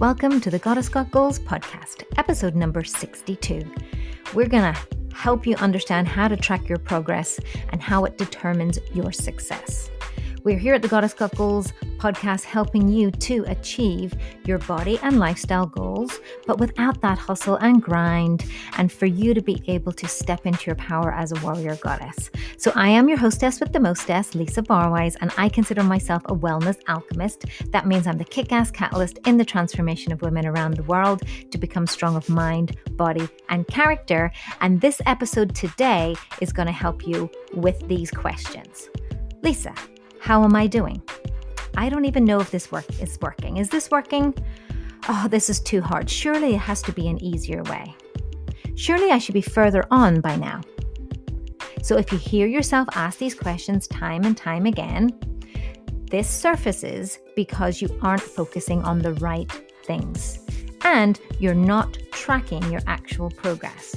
Welcome to the Goddess Got Goals podcast, episode number 62. We're going to help you understand how to track your progress and how it determines your success. We're here at the Goddess Got Goals podcast helping you to achieve your body and lifestyle goals, but without that hustle and grind, and for you to be able to step into your power as a warrior goddess. So, I am your hostess with the mostess, Lisa Barwise, and I consider myself a wellness alchemist. That means I'm the kick ass catalyst in the transformation of women around the world to become strong of mind, body, and character. And this episode today is going to help you with these questions. Lisa, how am I doing? I don't even know if this work is working. Is this working? Oh, this is too hard. Surely it has to be an easier way. Surely I should be further on by now. So if you hear yourself ask these questions time and time again, this surfaces because you aren't focusing on the right things and you're not tracking your actual progress.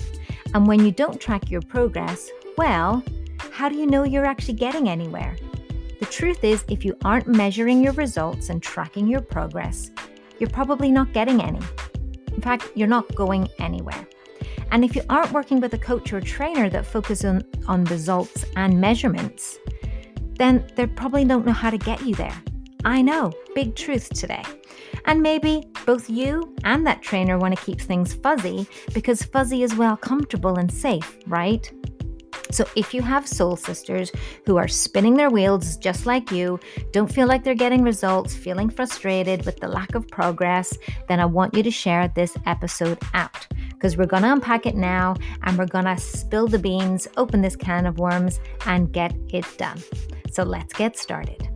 And when you don't track your progress, well, how do you know you're actually getting anywhere? The truth is, if you aren't measuring your results and tracking your progress, you're probably not getting any. In fact, you're not going anywhere. And if you aren't working with a coach or trainer that focuses on, on results and measurements, then they probably don't know how to get you there. I know, big truth today. And maybe both you and that trainer want to keep things fuzzy because fuzzy is well comfortable and safe, right? So, if you have soul sisters who are spinning their wheels just like you, don't feel like they're getting results, feeling frustrated with the lack of progress, then I want you to share this episode out because we're going to unpack it now and we're going to spill the beans, open this can of worms, and get it done. So, let's get started.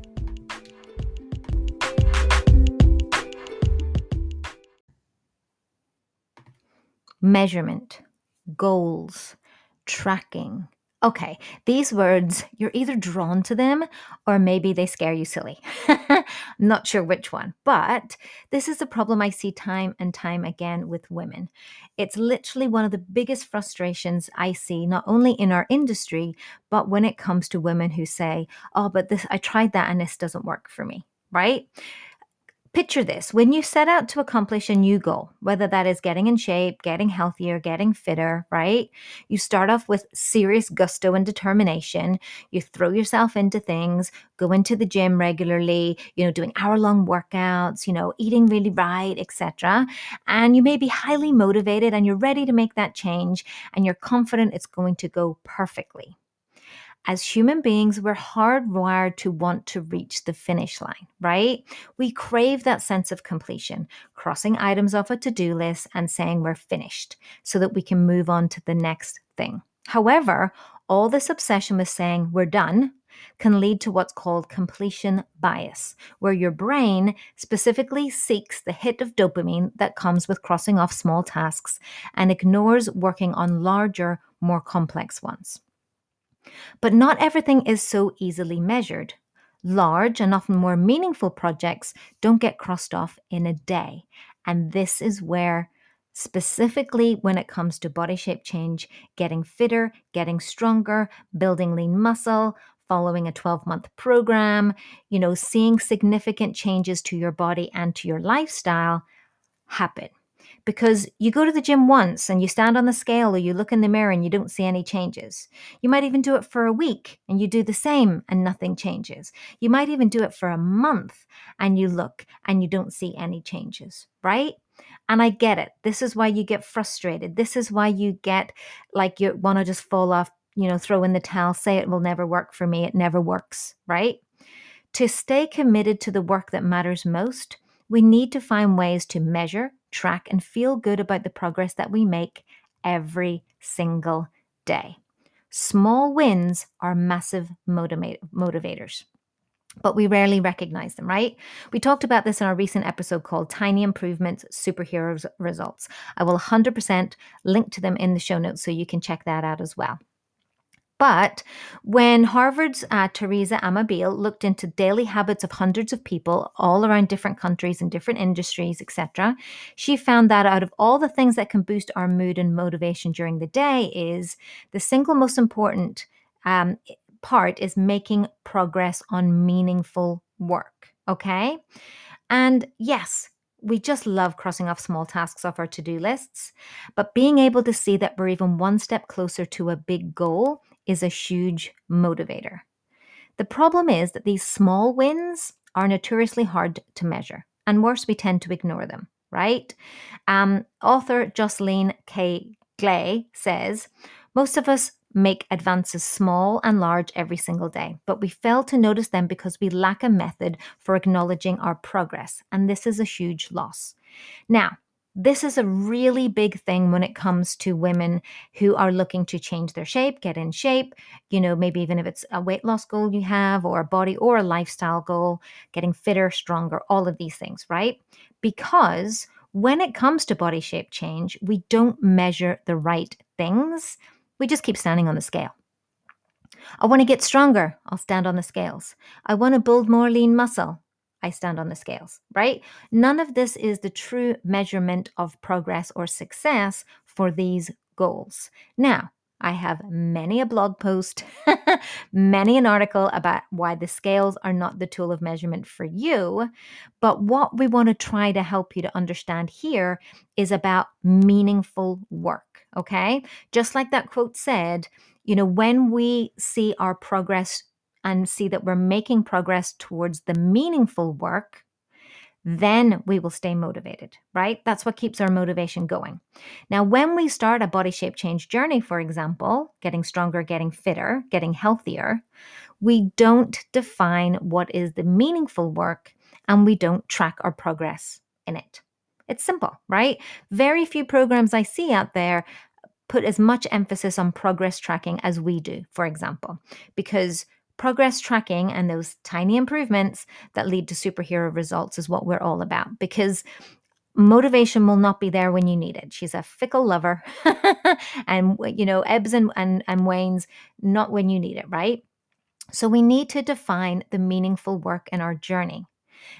Measurement, goals, tracking Okay, these words, you're either drawn to them or maybe they scare you silly. not sure which one, but this is a problem I see time and time again with women. It's literally one of the biggest frustrations I see, not only in our industry, but when it comes to women who say, Oh, but this, I tried that and this doesn't work for me, right? Picture this when you set out to accomplish a new goal, whether that is getting in shape, getting healthier, getting fitter, right? You start off with serious gusto and determination. You throw yourself into things, go into the gym regularly, you know, doing hour long workouts, you know, eating really right, etc. And you may be highly motivated and you're ready to make that change and you're confident it's going to go perfectly. As human beings, we're hardwired to want to reach the finish line, right? We crave that sense of completion, crossing items off a to do list and saying we're finished so that we can move on to the next thing. However, all this obsession with saying we're done can lead to what's called completion bias, where your brain specifically seeks the hit of dopamine that comes with crossing off small tasks and ignores working on larger, more complex ones. But not everything is so easily measured. Large and often more meaningful projects don't get crossed off in a day. And this is where, specifically when it comes to body shape change, getting fitter, getting stronger, building lean muscle, following a 12 month program, you know, seeing significant changes to your body and to your lifestyle happen because you go to the gym once and you stand on the scale or you look in the mirror and you don't see any changes. You might even do it for a week and you do the same and nothing changes. You might even do it for a month and you look and you don't see any changes, right? And I get it. This is why you get frustrated. This is why you get like you want to just fall off, you know, throw in the towel, say it will never work for me. It never works, right? To stay committed to the work that matters most, we need to find ways to measure, track, and feel good about the progress that we make every single day. Small wins are massive motivators but we rarely recognize them, right? We talked about this in our recent episode called Tiny Improvements Superhero Results. I will 100% link to them in the show notes so you can check that out as well. But when Harvard's uh, Teresa Amabile looked into daily habits of hundreds of people all around different countries and different industries, etc., she found that out of all the things that can boost our mood and motivation during the day, is the single most important um, part is making progress on meaningful work. Okay, and yes, we just love crossing off small tasks off our to do lists. But being able to see that we're even one step closer to a big goal is a huge motivator. The problem is that these small wins are notoriously hard to measure, and worse, we tend to ignore them, right? Um, author Jocelyn K. Glei says most of us make advances small and large every single day, but we fail to notice them because we lack a method for acknowledging our progress, and this is a huge loss. Now, this is a really big thing when it comes to women who are looking to change their shape, get in shape, you know, maybe even if it's a weight loss goal you have, or a body or a lifestyle goal, getting fitter, stronger, all of these things, right? Because when it comes to body shape change, we don't measure the right things we just keep standing on the scale. I want to get stronger. I'll stand on the scales. I want to build more lean muscle. I stand on the scales, right? None of this is the true measurement of progress or success for these goals. Now, I have many a blog post, many an article about why the scales are not the tool of measurement for you. But what we want to try to help you to understand here is about meaningful work. Okay. Just like that quote said, you know, when we see our progress and see that we're making progress towards the meaningful work, then we will stay motivated, right? That's what keeps our motivation going. Now, when we start a body shape change journey, for example, getting stronger, getting fitter, getting healthier, we don't define what is the meaningful work and we don't track our progress in it. It's simple, right? Very few programs I see out there put as much emphasis on progress tracking as we do, for example, because Progress tracking and those tiny improvements that lead to superhero results is what we're all about because motivation will not be there when you need it. She's a fickle lover and, you know, ebbs and, and, and wanes, not when you need it, right? So we need to define the meaningful work in our journey.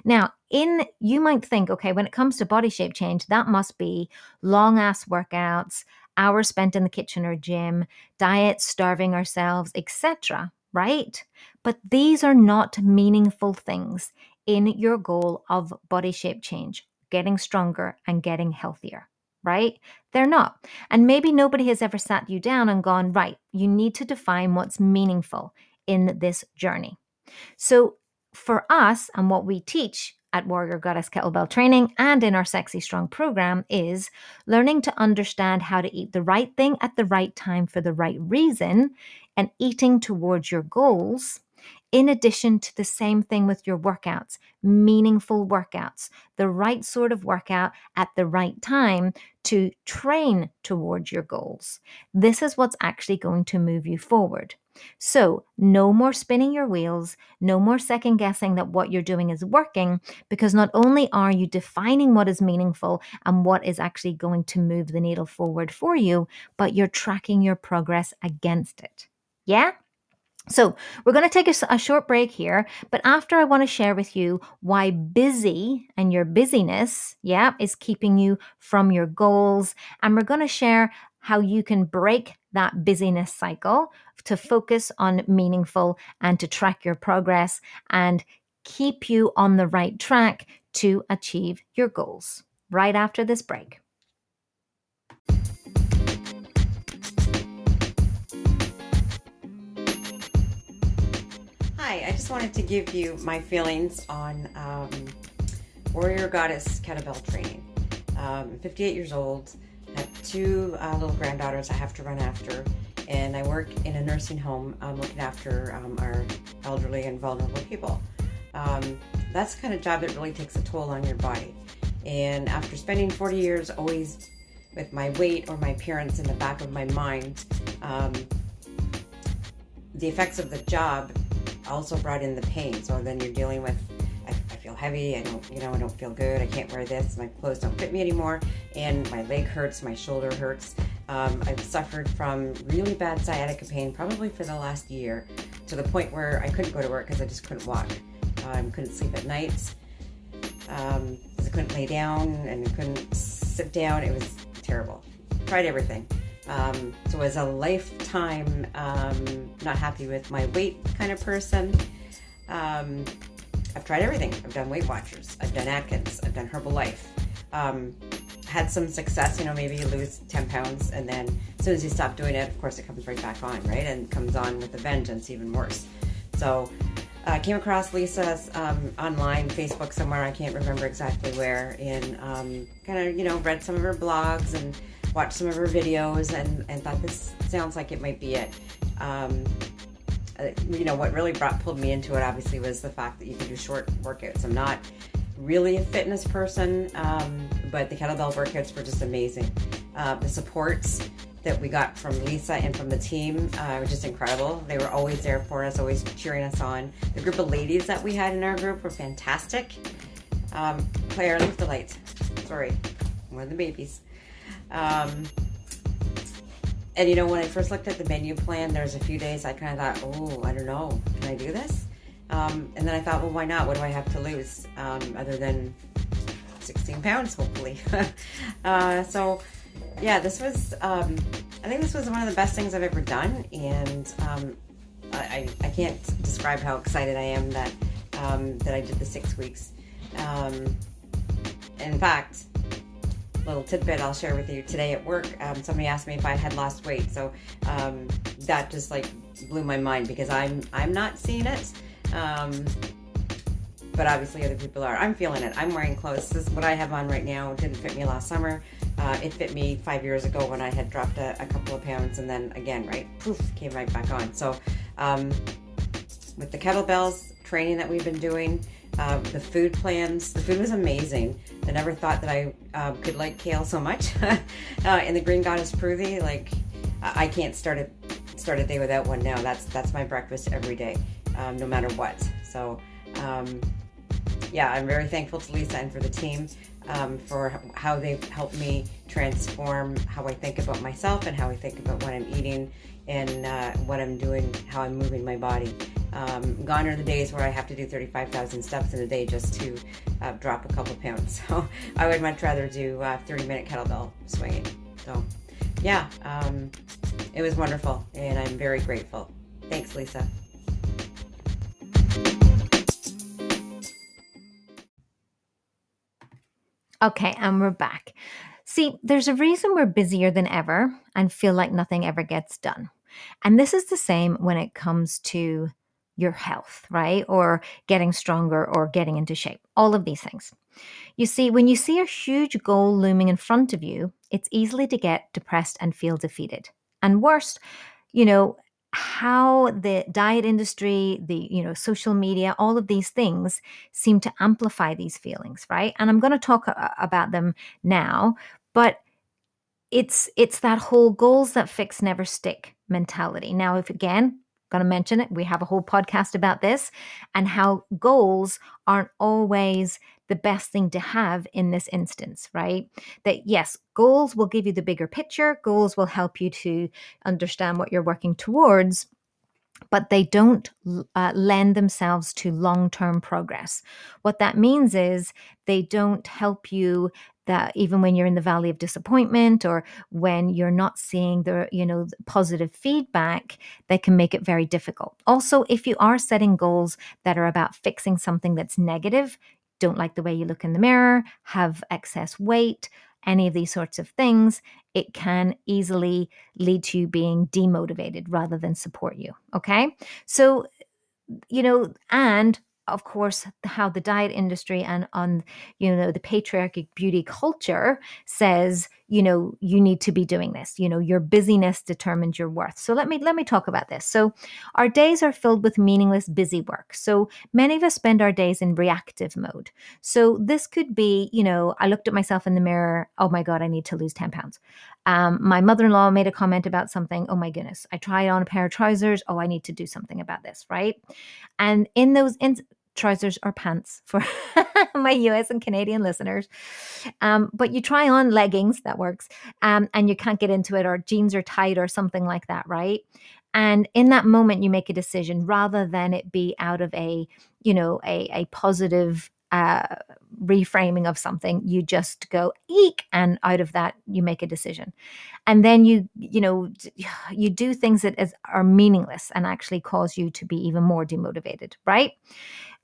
Now, in you might think, okay, when it comes to body shape change, that must be long ass workouts, hours spent in the kitchen or gym, diets, starving ourselves, etc right? But these are not meaningful things in your goal of body shape change, getting stronger and getting healthier, right? They're not. And maybe nobody has ever sat you down and gone, right, you need to define what's meaningful in this journey. So, for us and what we teach at Warrior Goddess Kettlebell Training and in our Sexy Strong program is learning to understand how to eat the right thing at the right time for the right reason and eating towards your goals. In addition to the same thing with your workouts, meaningful workouts, the right sort of workout at the right time to train towards your goals. This is what's actually going to move you forward. So, no more spinning your wheels, no more second guessing that what you're doing is working, because not only are you defining what is meaningful and what is actually going to move the needle forward for you, but you're tracking your progress against it. Yeah? So, we're going to take a, a, short break here, but after I want to share with you why busy and your busyness, yeah, is keeping you from your goals. And we're going to share how you can break that busyness cycle to focus on meaningful and to track your progress and keep you on the right track to achieve your goals. Right after this break. Just wanted to give you my feelings on um, Warrior Goddess Kettlebell Training. Um, 58 years old. Have two uh, little granddaughters I have to run after, and I work in a nursing home um, looking after um, our elderly and vulnerable people. Um, that's the kind of job that really takes a toll on your body. And after spending 40 years always with my weight or my appearance in the back of my mind, um, the effects of the job also brought in the pain. So then you're dealing with I, I feel heavy. I don't, you know, I don't feel good. I can't wear this. My clothes don't fit me anymore. And my leg hurts. My shoulder hurts. Um, I've suffered from really bad sciatica pain probably for the last year to the point where I couldn't go to work because I just couldn't walk. Um, couldn't sleep at nights. Um, I couldn't lay down and couldn't sit down. It was terrible. Tried everything. Um, so as a lifetime um, not happy with my weight kind of person, um, I've tried everything. I've done Weight Watchers, I've done Atkins, I've done Herbalife, um, had some success, you know, maybe you lose 10 pounds and then as soon as you stop doing it, of course, it comes right back on, right? And comes on with a vengeance, even worse. So I uh, came across Lisa's um, online, Facebook somewhere, I can't remember exactly where, and um, kind of, you know, read some of her blogs and watched some of her videos and, and thought this sounds like it might be it. Um, uh, you know, what really brought, pulled me into it obviously was the fact that you can do short workouts. I'm not really a fitness person, um, but the kettlebell workouts were just amazing. Uh, the supports that we got from Lisa and from the team uh, were just incredible. They were always there for us, always cheering us on. The group of ladies that we had in our group were fantastic. Um, Claire, leave the lights. Sorry, one of the babies. Um, and you know, when I first looked at the menu plan, there's a few days I kind of thought, oh, I don't know, can I do this? Um, and then I thought, well, why not? What do I have to lose um, other than 16 pounds, hopefully? uh, so, yeah, this was, um, I think this was one of the best things I've ever done. And um, I, I can't describe how excited I am that, um, that I did the six weeks. Um, in fact, little tidbit I'll share with you today at work. Um, somebody asked me if I had lost weight, so um, that just like blew my mind because I'm I'm not seeing it. Um, but obviously other people are. I'm feeling it. I'm wearing clothes. This is what I have on right now. Didn't fit me last summer. Uh, it fit me five years ago when I had dropped a, a, couple of pounds and then again, right, poof, came right back on. So um, with the kettlebells training that we've been doing, uh, the food plans, the food was amazing. I never thought that I uh, could like kale so much. uh, and the Green Goddess Proozy, like I can't start a start a day without one now. That's that's my breakfast every day um, no matter what. So, um, yeah, I'm very thankful to Lisa and for the team um, for how they've helped me transform how I think about myself and how I think about what I'm eating and uh, what I'm doing, how I'm moving my body. Um, gone are the days where I have to do 35,000 steps in a day just to uh, drop a couple pounds. So I would much rather do uh, 30 minute kettlebell swinging. So, yeah, um, it was wonderful and I'm very grateful. Thanks, Lisa. Okay, and we're back. See, there's a reason we're busier than ever and feel like nothing ever gets done. And this is the same when it comes to your health, right? Or getting stronger or getting into shape, all of these things. You see, when you see a huge goal looming in front of you, it's easily to get depressed and feel defeated. And worst, you know, how the diet industry the you know social media all of these things seem to amplify these feelings right and i'm going to talk about them now but it's it's that whole goals that fix never stick mentality now if again going to mention it we have a whole podcast about this and how goals aren't always the best thing to have in this instance, right? That yes, goals will give you the bigger picture, goals will help you to understand what you're working towards but they don't uh, lend themselves to long term progress. What that means is they don't help you that even when you're in the valley of disappointment or when you're not seeing the you know positive feedback they can make it very difficult also if you are setting goals that are about fixing something that's negative don't like the way you look in the mirror, have excess weight, any of these sorts of things, it can easily lead to you being demotivated rather than support you. Okay. So, you know, and of course how the diet industry and on you know the patriarchic beauty culture says you know you need to be doing this. You know your busyness determines your worth. So let me let me talk about this. So our days are filled with meaningless busy work. So many of us spend our days in reactive mode. So this could be you know i looked at myself in the mirror oh my god i need to lose 10 pounds. Um, my mother-in-law made a comment about something oh my goodness i tried on a pair of trousers. Oh i need to do something about this right? And in those in- trousers or pants for my US and Canadian listeners. Um, but you try on leggings, that works, um, and you can't get into it, or jeans are tight, or something like that, right? And in that moment, you make a decision rather than it be out of a, you know, a, a positive uh, reframing of something you just go eek and out of that you make a decision and then you you know you do things that is, are meaningless and actually cause you to be even more demotivated right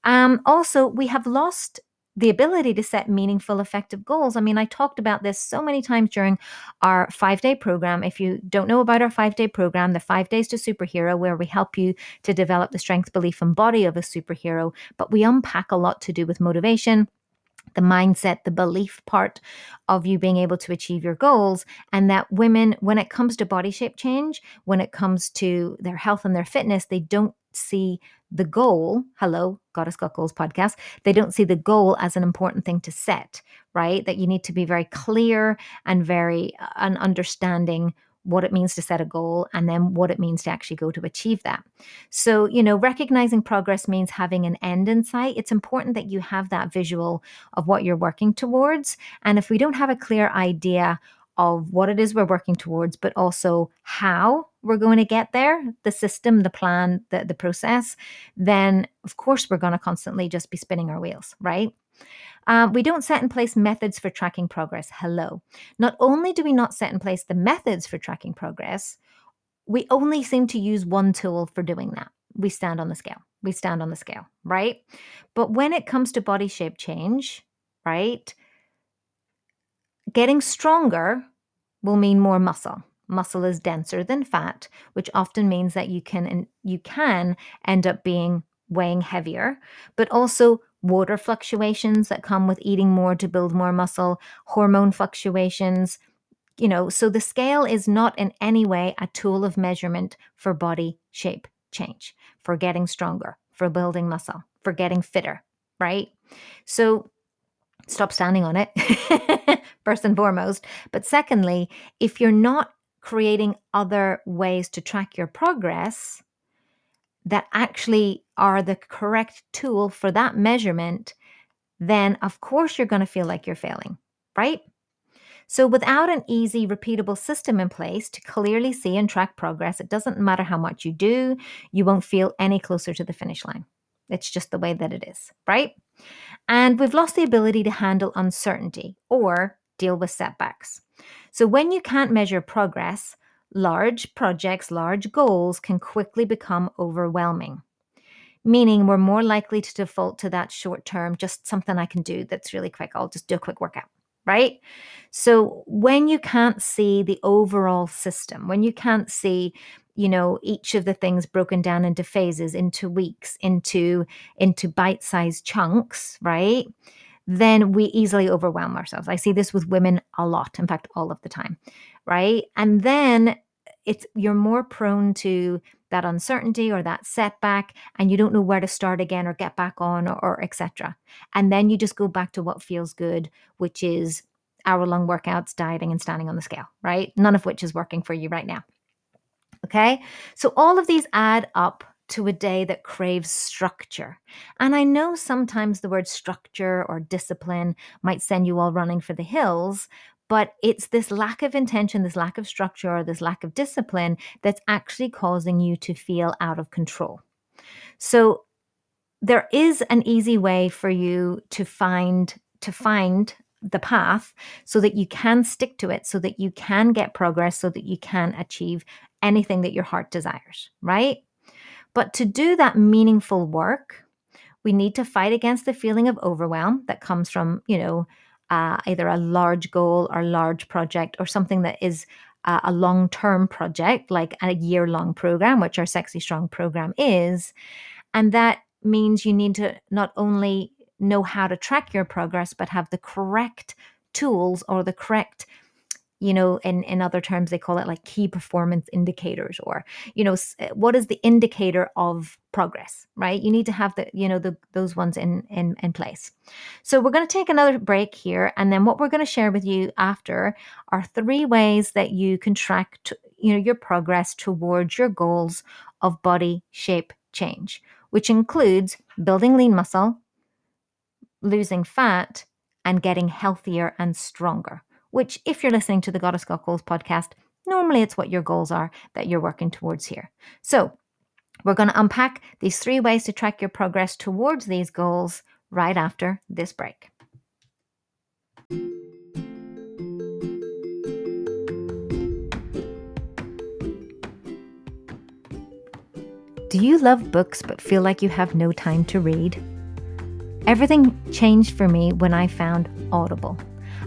um, also, we have lost the ability to set meaningful, effective goals. I mean, I talked about this so many times during our five day program. If you don't know about our five day program, the five days to superhero, where we help you to develop the strength, belief, and body of a superhero, but we unpack a lot to do with motivation the mindset, the belief part of you being able to achieve your goals. And that women, when it comes to body shape change, when it comes to their health and their fitness, they don't see the goal. Hello, Goddess Got Goals podcast. They don't see the goal as an important thing to set, right? That you need to be very clear and very uh, an understanding what it means to set a goal and then what it means to actually go to achieve that. So, you know, recognizing progress means having an end in sight. It's important that you have that visual of what you're working towards. And if we don't have a clear idea of what it is we're working towards, but also how we're going to get there, the system, the plan, the, the process, then of course we're going to constantly just be spinning our wheels, right? Um, we don't set in place methods for tracking progress. Hello. Not only do we not set in place the methods for tracking progress, we only seem to use one tool for doing that. We stand on the scale. We stand on the scale, right? But when it comes to body shape change, right, getting stronger will mean more muscle. Muscle is denser than fat, which often means that you can you can end up being weighing heavier, but also water fluctuations that come with eating more to build more muscle, hormone fluctuations. You know, so the scale is not in any way a tool of measurement for body shape change, for getting stronger, for building muscle, for getting fitter, right? So stop standing on it, first and foremost. But secondly, if you're not creating other ways to track your progress, that actually are the correct tool for that measurement, then of course you're going to feel like you're failing, right? So, without an easy, repeatable system in place to clearly see and track progress, it doesn't matter how much you do, you won't feel any closer to the finish line. It's just the way that it is, right? And we've lost the ability to handle uncertainty or deal with setbacks. So, when you can't measure progress, large projects, large goals can quickly become overwhelming, meaning we're more likely to default to that short term, just something I can do that's really quick. I'll just do a quick workout, right? So when you can't see the overall system, when you can't see you know each of the things broken down into phases into weeks into into bite-sized chunks right? Then we easily overwhelm ourselves. I see this with women a lot in fact all of the time right? And then it's you're more prone to that uncertainty or that setback and you don't know where to start again or get back on or, or etc and then you just go back to what feels good which is hour long workouts dieting and standing on the scale right? None of which is working for you right now okay so all of these add up to a day that craves structure. And I know sometimes the word structure or discipline might send you all running for the hills, but it's this lack of intention, this lack of structure, or this lack of discipline that's actually causing you to feel out of control. So there is an easy way for you to find to find the path so that you can stick to it so that you can get progress so that you can achieve anything that your heart desires right but to do that meaningful work we need to fight against the feeling of overwhelm that comes from you know uh, either a large goal or large project or something that is uh, a long term project, like a year long program, which our Sexy Strong program is. And that means you need to not only know how to track your progress, but have the correct tools or the correct you know in in other terms they call it like key performance indicators or you know eh, what is the indicator of progress right? You need to have the you know the those ones in in in place. So we're going to take another break here and then what we're going to share with you after are three ways that you can track you know your progress towards your goals of body shape change which includes building lean muscle losing fat and getting healthier and stronger which, if you're listening to the Goddess Got Goals podcast, normally it's what your goals are that you're working towards here. So, we're going to unpack these three ways to track your progress towards these goals right after this break. Do you love books but feel like you have no time to read? Everything changed for me when I found Audible.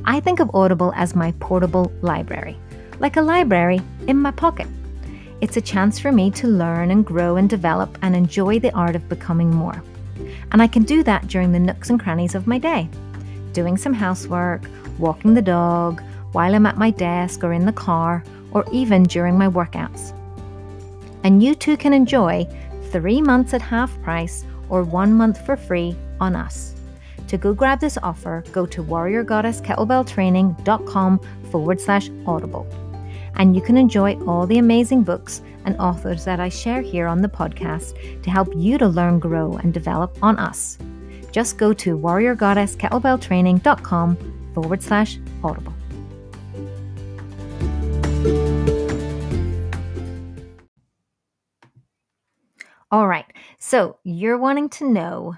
I think of Audible as my portable library, like a library in my pocket. It's a chance for me to learn and grow and develop and enjoy the art of becoming more. And I can do that during the nooks and crannies of my day, doing some housework, walking the dog, while I'm at my desk or in the car, or even during my workouts. And you too can enjoy three months at half price or one month for free on us. To go grab this offer, go to warriorgoddesskettlebelltraining.com forward slash audible. And you can enjoy all the amazing books and authors that I share here on the podcast to help you to learn, grow, and develop on us. Just go to warriorgoddesskettlebelltraining.com forward slash audible. All right, so you're wanting to know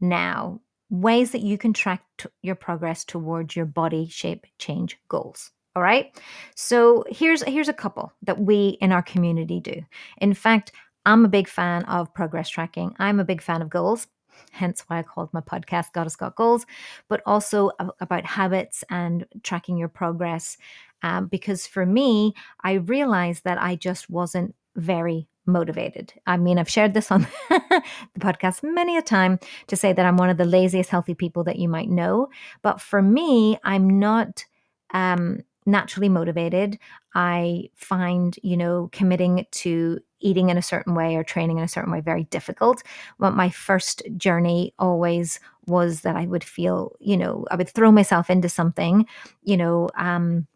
now ways that you can track t- your progress towards your body shape change goals. All right. So here's here's a couple that we in our community do. In fact, I'm a big fan of progress tracking. I'm a big fan of goals. Hence why I called my podcast Goddess Got Goals, but also about habits and tracking your progress. Um, because for me, I realized that I just wasn't very motivated. I mean, I've shared this on the podcast many a time to say that I'm one of the laziest healthy people that you might know. But for me, I'm not um, naturally motivated. I find, you know, committing to eating in a certain way or training in a certain way very difficult. But my first journey always was that I would feel, you know, I would throw myself into something, you know, um,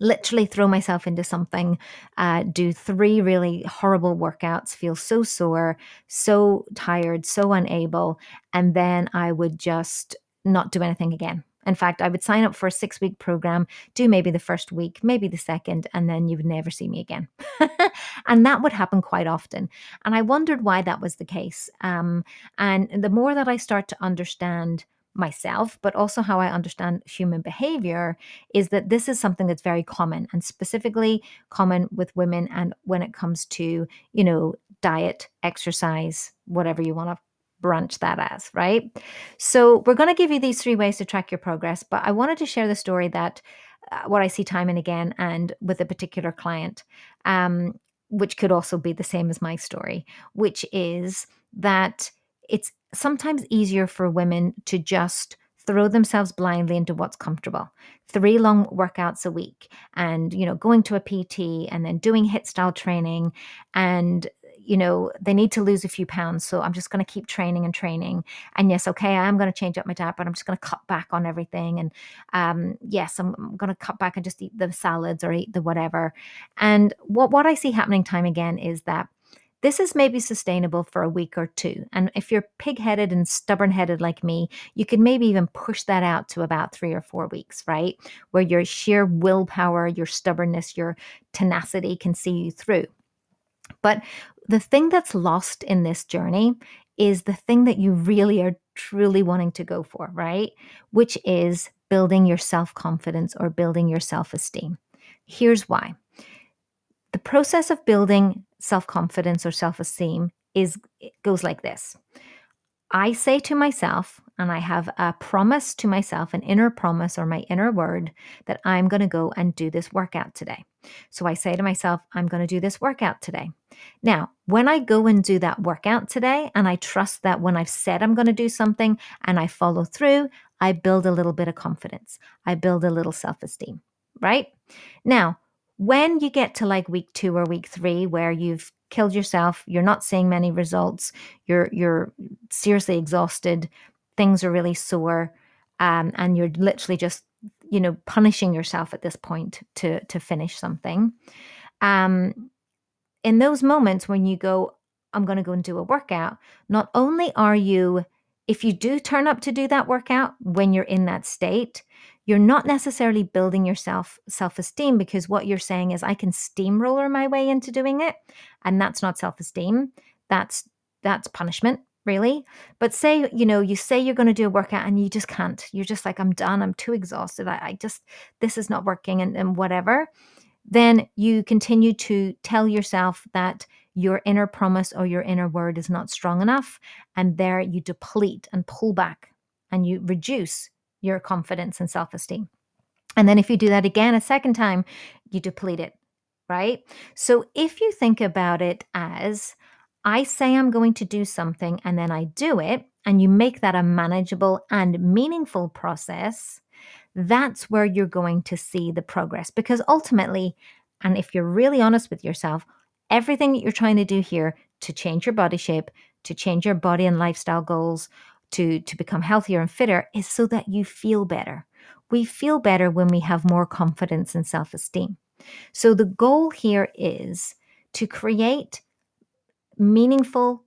literally throw myself into something, uh, do three really horrible workouts, feel so sore, so tired, so unable, and then I would just not do anything again. In fact, I would sign up for a six week program, do maybe the first week, maybe the second, and then you would never see me again. and that would happen quite often. And I wondered why that was the case. Um, and the more that I start to understand myself, but also how I understand human behavior, is that this is something that's very common and specifically common with women. And when it comes to, you know, diet, exercise, whatever you want to branch that as, right? So we're going to give you these three ways to track your progress, but I wanted to share the story that uh, what I see time and again and with a particular client, um, which could also be the same as my story, which is that it's sometimes easier for women to just throw themselves blindly into what's comfortable. Three long workouts a week and you know going to a pt and then doing HIIT style training. And you know they need to lose a few pounds so i'm just going to keep training and training. And yes okay i am going to change up my diet but i'm just going to cut back on everything. And um, yes i'm, I'm going to cut back and just eat the salads or eat the whatever. And what what i see happening time again is that this is maybe sustainable for a week or two. And if you're pig headed and stubborn headed like me, you could maybe even push that out to about three or four weeks, right? Where your sheer willpower, your stubbornness, your tenacity can see you through. But the thing that's lost in this journey is the thing that you really are truly wanting to go for, right? Which is building your self confidence or building your self esteem. Here's why the process of building self confidence or self esteem is it goes like this. I say to myself, and I have a promise to myself, an inner promise or my inner word that I'm going to go and do this workout today. So I say to myself, I'm going to do this workout today. Now, when I go and do that workout today, and I trust that when I've said I'm going to do something and I follow through, I build a little bit of confidence. I build a little self esteem, right? Now, when you get to like week two or week three, where you've killed yourself, you're not seeing many results, you're you're seriously exhausted, things are really sore, um, and you're literally just you know punishing yourself at this point to to finish something. Um, in those moments when you go, I'm going to go and do a workout, not only are you if you do turn up to do that workout when you're in that state, you're not necessarily building yourself self-esteem because what you're saying is I can steamroller my way into doing it and that's not self-esteem. That's that's punishment really. But say you know you say you're going to do a workout and you just can't. You're just like i'm done. I'm too exhausted. I, I just this is not working and, and whatever. Then you continue to tell yourself that your inner promise or your inner word is not strong enough. And there you deplete and pull back and you reduce your confidence and self esteem. And then if you do that again a second time, you deplete it, right? So if you think about it as I say I'm going to do something and then I do it, and you make that a manageable and meaningful process, that's where you're going to see the progress. Because ultimately, and if you're really honest with yourself, everything that you're trying to do here to change your body shape, to change your body and lifestyle goals, to, to become healthier and fitter is so that you feel better. We feel better when we have more confidence and self esteem. So the goal here is to create meaningful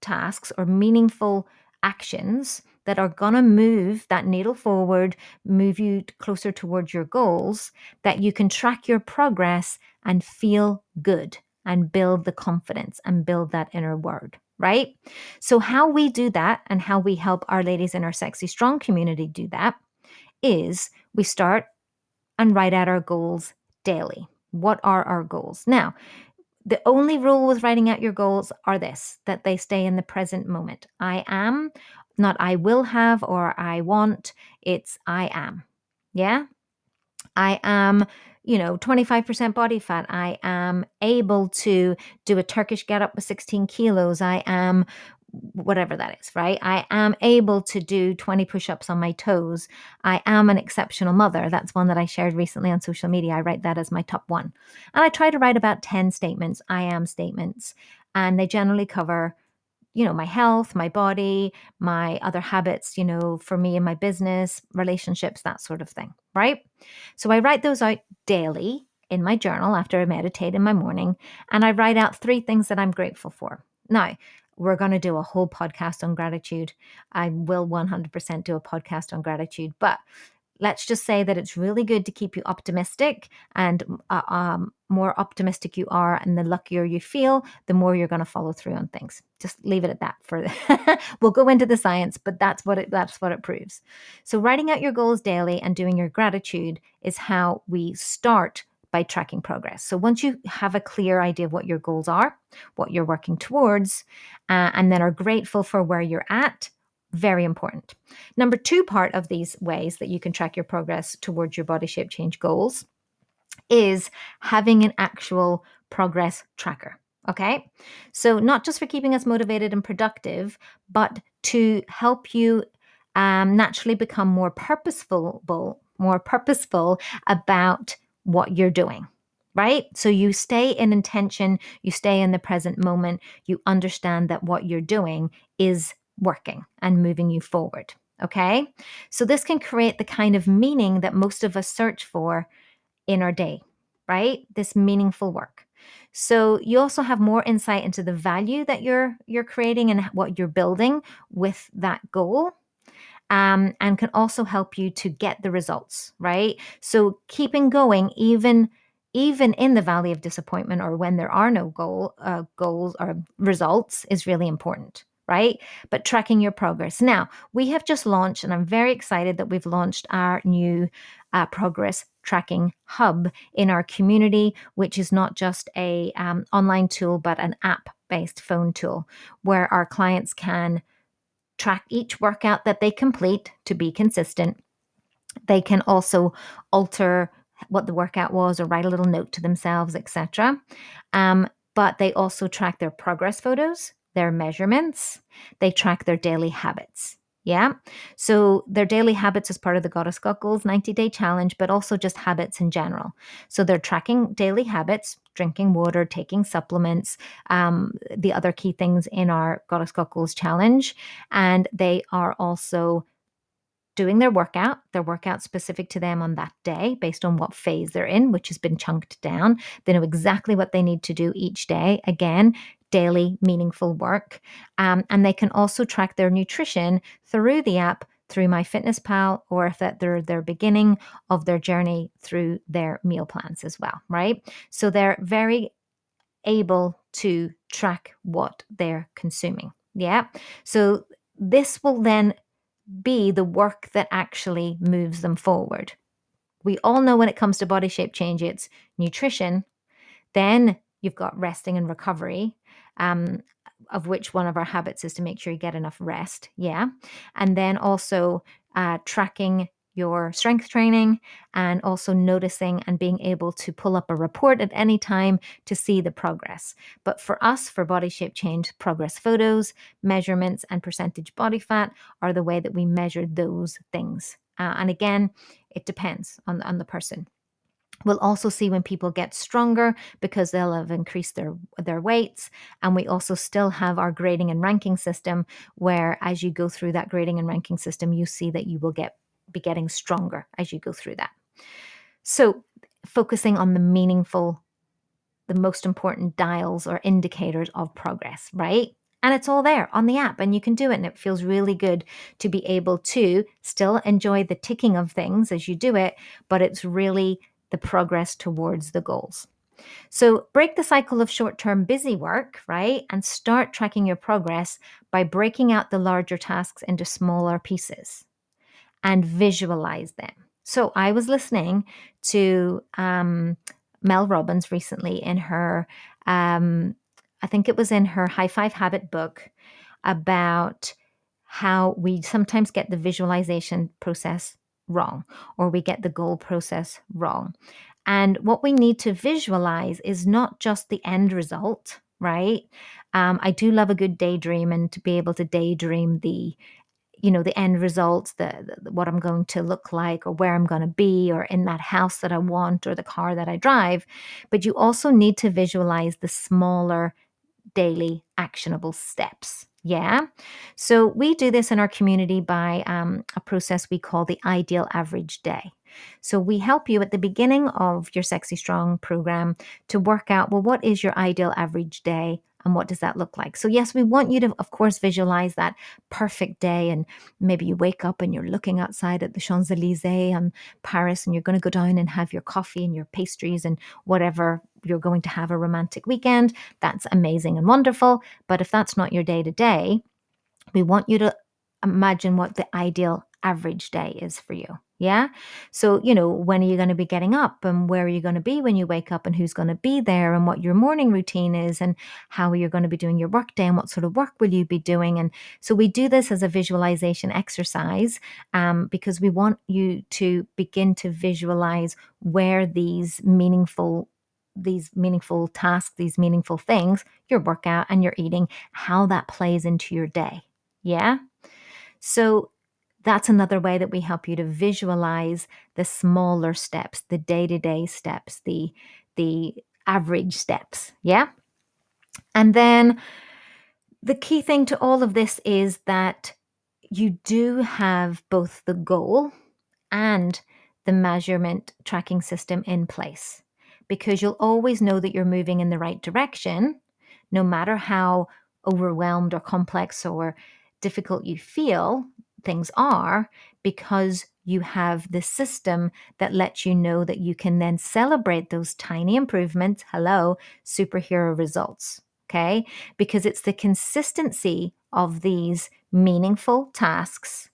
tasks or meaningful actions that are going to move that needle forward, move you closer towards your goals, that you can track your progress and feel good and build the confidence and build that inner word, right? So, how we do that and how we help our ladies in our sexy strong community do that is we start and write out our goals daily. What are our goals? Now, the only rule with writing out your goals are this that they stay in the present moment. I am, not I will have or I want, it's I am. Yeah? I am, you know, 25% body fat. I am able to do a Turkish get up with 16 kilos. I am whatever that is, right? I am able to do 20 push ups on my toes. I am an exceptional mother. That's one that I shared recently on social media. I write that as my top one. And I try to write about 10 statements, I am statements, and they generally cover. You know, my health, my body, my other habits, you know, for me and my business, relationships, that sort of thing, right? So I write those out daily in my journal after I meditate in my morning, and I write out three things that I'm grateful for. Now, we're going to do a whole podcast on gratitude. I will 100% do a podcast on gratitude, but let's just say that it's really good to keep you optimistic and uh, um, more optimistic you are and the luckier you feel the more you're going to follow through on things just leave it at that for we'll go into the science but that's what it that's what it proves so writing out your goals daily and doing your gratitude is how we start by tracking progress. So once you have a clear idea of what your goals are, what you're working towards, uh, and then are grateful for where you're at, very important. Number two part of these ways that you can track your progress towards your body shape change goals is having an actual progress tracker. Okay. So, not just for keeping us motivated and productive, but to help you um, naturally become more purposeful, more purposeful about what you're doing, right? So you stay in intention, you stay in the present moment, you understand that what you're doing is working and moving you forward. Okay. So this can create the kind of meaning that most of us search for in our day, right? This meaningful work. So you also have more insight into the value that you're you're creating and what you're building with that goal um, and can also help you to get the results, right? So keeping going, even even in the valley of disappointment or when there are no goal uh, goals or results, is really important right? But tracking your progress. Now, we have just launched, and I'm very excited that we've launched our new uh, progress tracking hub in our community, which is not just a um, online tool, but an app based phone tool where our clients can track each workout that they complete to be consistent. They can also alter what the workout was or write a little note to themselves, etc. Um, but they also track their progress photos, their measurements, they track their daily habits. Yeah. So their daily habits as part of the Goddess Got Goals 90 day challenge, but also just habits in general. So they're tracking daily habits, drinking water, taking supplements, um, the other key things in our Goddess Got Goals challenge. And they are also doing their workout, their workout specific to them on that day based on what phase they're in, which has been chunked down. They know exactly what they need to do each day. Again, daily meaningful work. Um, and they can also track their nutrition through the app through MyFitnessPal or if that they're their beginning of their journey through their meal plans as well, right? So they're very able to track what they're consuming. Yeah. So this will then be the work that actually moves them forward. We all know when it comes to body shape change, it's nutrition, then you've got resting and recovery, Um, of which one of our habits is to make sure you get enough rest. Yeah. And then also uh, tracking your strength training and also noticing and being able to pull up a report at any time to see the progress. But for us, for body shape change, progress photos, measurements, and percentage body fat are the way that we measure those things. Uh, and again, it depends on, on the person. We'll also see when people get stronger because they'll have increased their their weights and we also still have our grading and ranking system where as you go through that grading and ranking system you see that you will get be getting stronger as you go through that. So, focusing on the meaningful the most important dials or indicators of progress, right? And it's all there on the app, and you can do it. And it feels really good to be able to still enjoy the ticking of things as you do it, but it's really the progress towards the goals. So break the cycle of short term busy work, right? And start tracking your progress by breaking out the larger tasks into smaller pieces and visualize them. So I was listening to um, Mel Robbins recently in her, um, I think it was in her High Five Habit book about how we sometimes get the visualization process wrong or we get the goal process wrong. And what we need to visualize is not just the end result, right? Um, I do love a good daydream and to be able to daydream the you know the end results the, the, what i'm going to look like or where i'm going to be or in that house that i want or the car that i drive but you also need to visualize the smaller daily actionable steps yeah. So we do this in our community by um, a process we call the ideal average day. So we help you at the beginning of your Sexy Strong program to work out well, what is your ideal average day? And what does that look like? So, yes, we want you to, of course, visualize that perfect day. And maybe you wake up and you're looking outside at the Champs Elysees and Paris, and you're going to go down and have your coffee and your pastries and whatever you're going to have a romantic weekend. That's amazing and wonderful. But if that's not your day to day, we want you to imagine what the ideal average day is for you. Yeah. So, you know, when are you going to be getting up and where are you going to be when you wake up and who's going to be there and what your morning routine is and how you're going to be doing your work day and what sort of work will you be doing. And so we do this as a visualization exercise um, because we want you to begin to visualize where these meaningful these meaningful tasks, these meaningful things, your workout and your eating, how that plays into your day. Yeah. So that's another way that we help you to visualize the smaller steps, the day-to-day steps, the the average steps, yeah? And then the key thing to all of this is that you do have both the goal and the measurement tracking system in place because you'll always know that you're moving in the right direction no matter how overwhelmed or complex or difficult you feel things are because you have the system that lets you know that you can then celebrate those tiny improvements. Hello, superhero results. Okay. Because it's the consistency of these meaningful tasks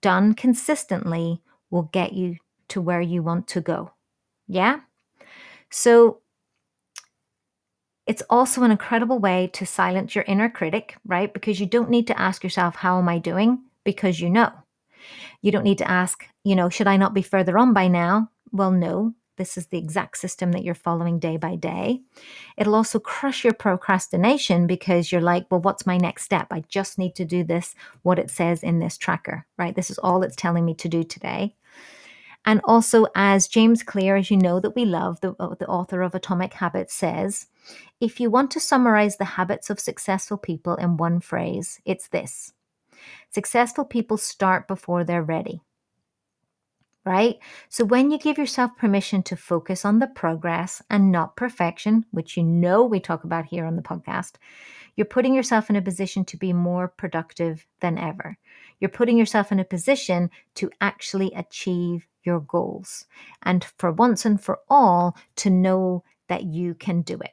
done consistently will get you to where you want to go. Yeah. So it's also an incredible way to silence your inner critic, right? Because you don't need to ask yourself, How am I doing? because you know. You don't need to ask, you know, should I not be further on by now? Well, no, this is the exact system that you're following day by day. It'll also crush your procrastination because you're like, well, what's my next step? I just need to do this, what it says in this tracker, right? This is all it's telling me to do today. And also, as James Clear, as you know, that we love, the, uh, the author of Atomic Habits, says, if you want to summarize the habits of successful people in one phrase, it's this Successful people start before they're ready. Right? So when you give yourself permission to focus on the progress and not perfection, which you know we talk about here on the podcast, you're putting yourself in a position to be more productive than ever. You're putting yourself in a position to actually achieve your goals and for once and for all to know that you can do it.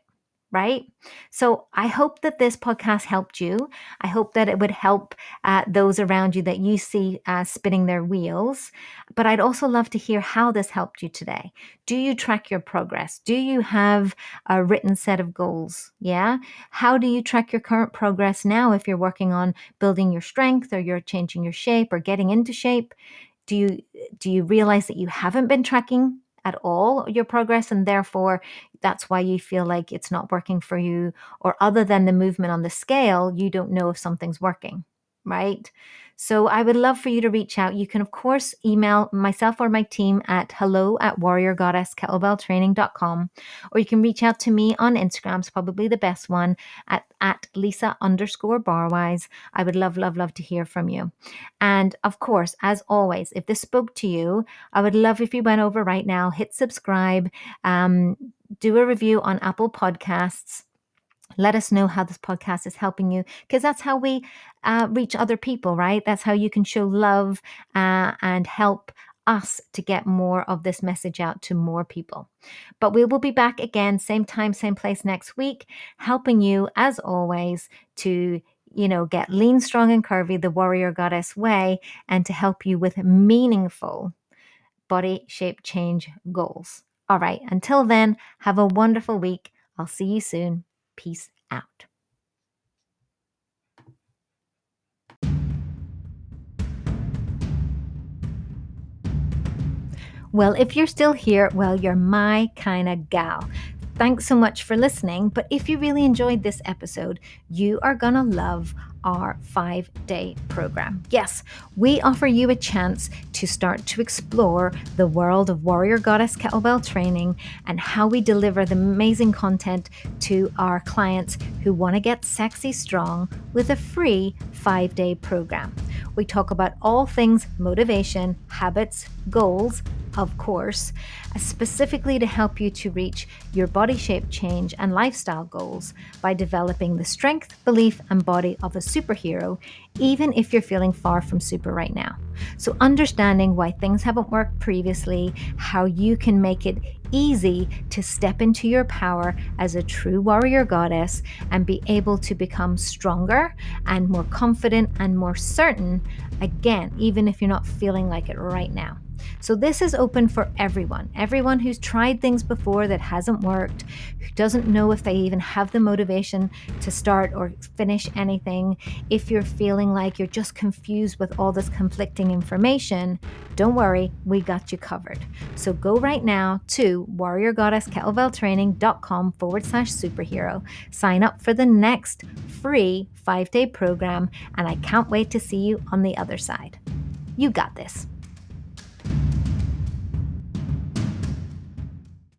right? So I hope that this podcast helped you. I hope that it would help uh, those around you that you see uh, spinning their wheels. But I'd also love to hear how this helped you today. Do you track your progress? Do you have a written set of goals? Yeah. How do you track your current progress now if you're working on building your strength or you're changing your shape or getting into shape? Do you do you realize that you haven't been tracking at all your progress and therefore that's why you feel like it's not working for you? Or other than the movement on the scale you don't know if something's working right so I would love for you to reach out. You can, of course, email myself or my team at hello at warriorgoddesskettlebelltraining.com, or you can reach out to me on Instagram. It's probably the best one at, at Lisa underscore barwise. I would love, love, love to hear from you. And of course, as always, if this spoke to you, I would love if you went over right now, hit subscribe, um, do a review on Apple Podcasts let us know how this podcast is helping you because that's how we uh, reach other people, right? That's how you can show love uh, and help us to get more of this message out to more people. But we will be back again, same time, same place next week, helping you as always to you know, get lean, strong, and curvy the warrior goddess way and to help you with meaningful body shape change goals. All right, until then, have a wonderful week. I'll see you soon. Peace out. Well, if you're still here, well, you're my kind of gal. Thanks so much for listening. But if you really enjoyed this episode, you are going to love our five day program. Yes, we offer you a chance to start to explore the world of Warrior Goddess Kettlebell training and how we deliver the amazing content to our clients who want to get sexy strong with a free five day program. We talk about all things motivation, habits, goals, of course, specifically to help you to reach your body shape change and lifestyle goals by developing the strength, belief, and body of a superhero, even if you're feeling far from super right now. So, understanding why things haven't worked previously, how you can make it easy to step into your power as a true warrior goddess and be able to become stronger and more confident and more certain, again, even if you're not feeling like it right now. So this is open for everyone. Everyone who's tried things before that hasn't worked, who doesn't know if they even have the motivation to start or finish anything. If you're feeling like you're just confused with all this conflicting information, don't worry, we got you covered. So go right now to warriorgoddesskettlebelltraining.com forward slash superhero. Sign up for the next free five day program, and I can't wait to see you on the other side. You got this.